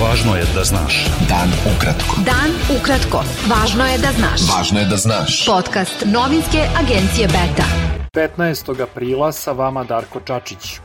Važno je da znaš. Dan ukratko. Dan ukratko. Važno je da znaš. Važno je da znaš. Podcast novinske agencije Beta. 15. aprila sa vama Darko Čačić.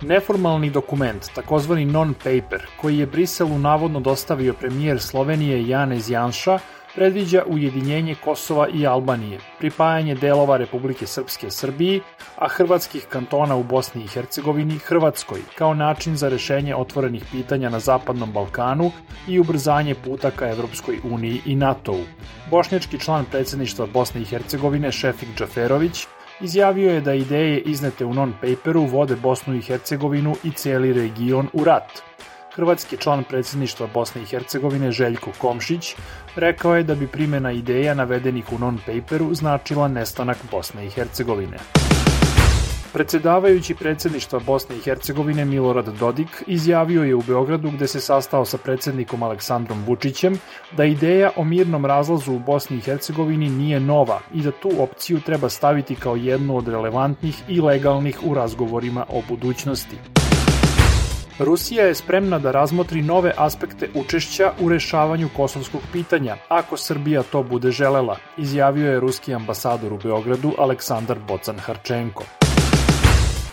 Neformalni dokument, takozvani non-paper, koji je Briselu navodno dostavio premijer Slovenije Janez Janša, predviđa ujedinjenje Kosova i Albanije, pripajanje delova Republike Srpske Srbiji, a hrvatskih kantona u Bosni i Hercegovini Hrvatskoj, kao način za rešenje otvorenih pitanja na Zapadnom Balkanu i ubrzanje puta ka Evropskoj uniji i NATO-u. Bošnjački član predsedništva Bosne i Hercegovine Šefik Džaferović izjavio je da ideje iznete u non-paperu vode Bosnu i Hercegovinu i cijeli region u rat – Hrvatski član predsedništva Bosne i Hercegovine Željko Komšić rekao je da bi primjena ideja navedenih u non-paperu značila nestanak Bosne i Hercegovine. Predsedavajući predsedništva Bosne i Hercegovine Milorad Dodik izjavio je u Beogradu gde se sastao sa predsednikom Aleksandrom Vučićem da ideja o mirnom razlazu u Bosni i Hercegovini nije nova i da tu opciju treba staviti kao jednu od relevantnih i legalnih u razgovorima o budućnosti. Rusija je spremna da razmotri nove aspekte učešća u rešavanju kosovskog pitanja, ako Srbija to bude želela, izjavio je ruski ambasador u Beogradu Aleksandar Bocan Harčenko.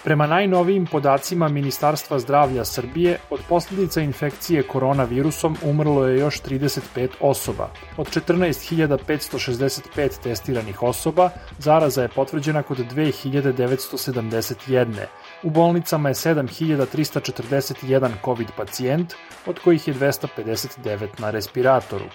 Prema najnovijim podacima Ministarstva zdravlja Srbije, od posljedica infekcije koronavirusom umrlo je još 35 osoba. Od 14.565 testiranih osoba, zaraza je potvrđena kod 2971. U bolnicama je 7341 COVID pacijent, od kojih je 259 na respiratoru.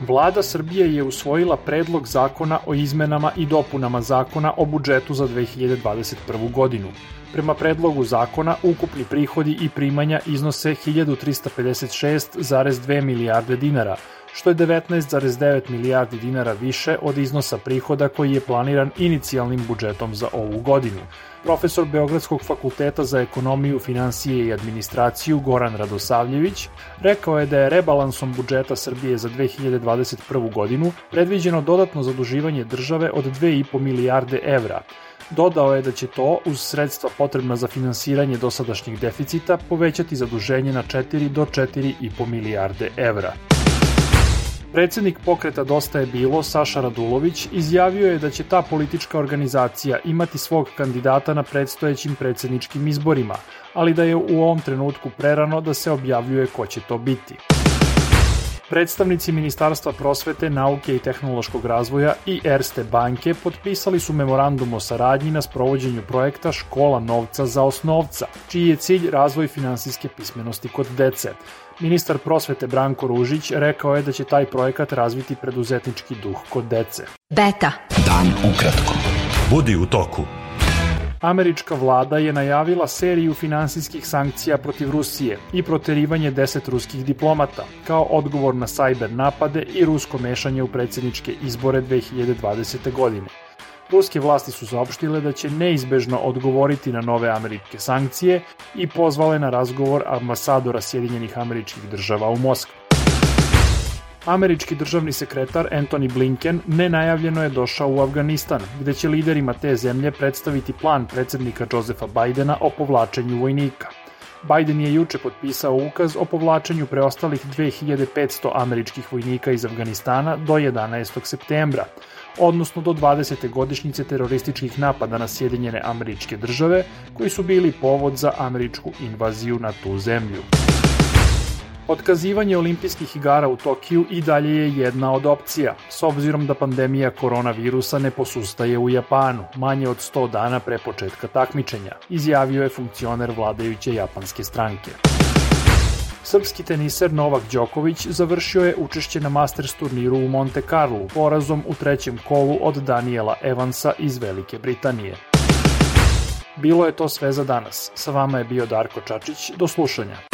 Vlada Srbije je usvojila predlog zakona o izmenama i dopunama zakona o budžetu za 2021. godinu. Prema predlogu zakona, ukupni prihodi i primanja iznose 1356,2 milijarde dinara, što je 19,9 milijardi dinara više od iznosa prihoda koji je planiran inicijalnim budžetom za ovu godinu. Profesor Beogradskog fakulteta za ekonomiju, financije i administraciju Goran Radosavljević rekao je da je rebalansom budžeta Srbije za 2021. godinu predviđeno dodatno zaduživanje države od 2,5 milijarde evra, Dodao je da će to, uz sredstva potrebna za finansiranje dosadašnjih deficita, povećati zaduženje na 4 do 4,5 milijarde evra. Predsednik pokreta Dosta je bilo, Saša Radulović, izjavio je da će ta politička organizacija imati svog kandidata na predstojećim predsedničkim izborima, ali da je u ovom trenutku prerano da se objavljuje ko će to biti. Predstavnici Ministarstva prosvete, nauke i tehnološkog razvoja i Erste banke potpisali su memorandum o saradnji na sprovođenju projekta Škola novca za osnovca, čiji je cilj razvoj finansijske pismenosti kod dece. Ministar prosvete Branko Ružić rekao je da će taj projekat razviti preduzetnički duh kod dece. Beta. Dan ukratko. Budi u toku. Američka vlada je najavila seriju finansijskih sankcija protiv Rusije i proterivanje 10 ruskih diplomata, kao odgovor na sajber napade i rusko mešanje u predsjedničke izbore 2020. godine. Ruske vlasti su saopštile da će neizbežno odgovoriti na nove američke sankcije i pozvale na razgovor ambasadora Sjedinjenih američkih država u Moskvi. Američki državni sekretar Anthony Blinken nenajavljeno je došao u Afganistan, gde će liderima te zemlje predstaviti plan predsednika Josefa Bajdena o povlačenju vojnika. Biden je juče potpisao ukaz o povlačenju preostalih 2500 američkih vojnika iz Afganistana do 11. septembra, odnosno do 20. godišnjice terorističkih napada na Sjedinjene američke države, koji su bili povod za američku invaziju na tu zemlju. Otkazivanje olimpijskih igara u Tokiju i dalje je jedna od opcija, s obzirom da pandemija koronavirusa ne posustaje u Japanu, manje od 100 dana pre početka takmičenja, izjavio je funkcioner vladajuće japanske stranke. Srpski teniser Novak Đoković završio je učešće na Masters turniru u Monte Carlo porazom u trećem kolu od Daniela Evansa iz Velike Britanije. Bilo je to sve za danas. Sa vama je bio Darko Čačić. Do slušanja.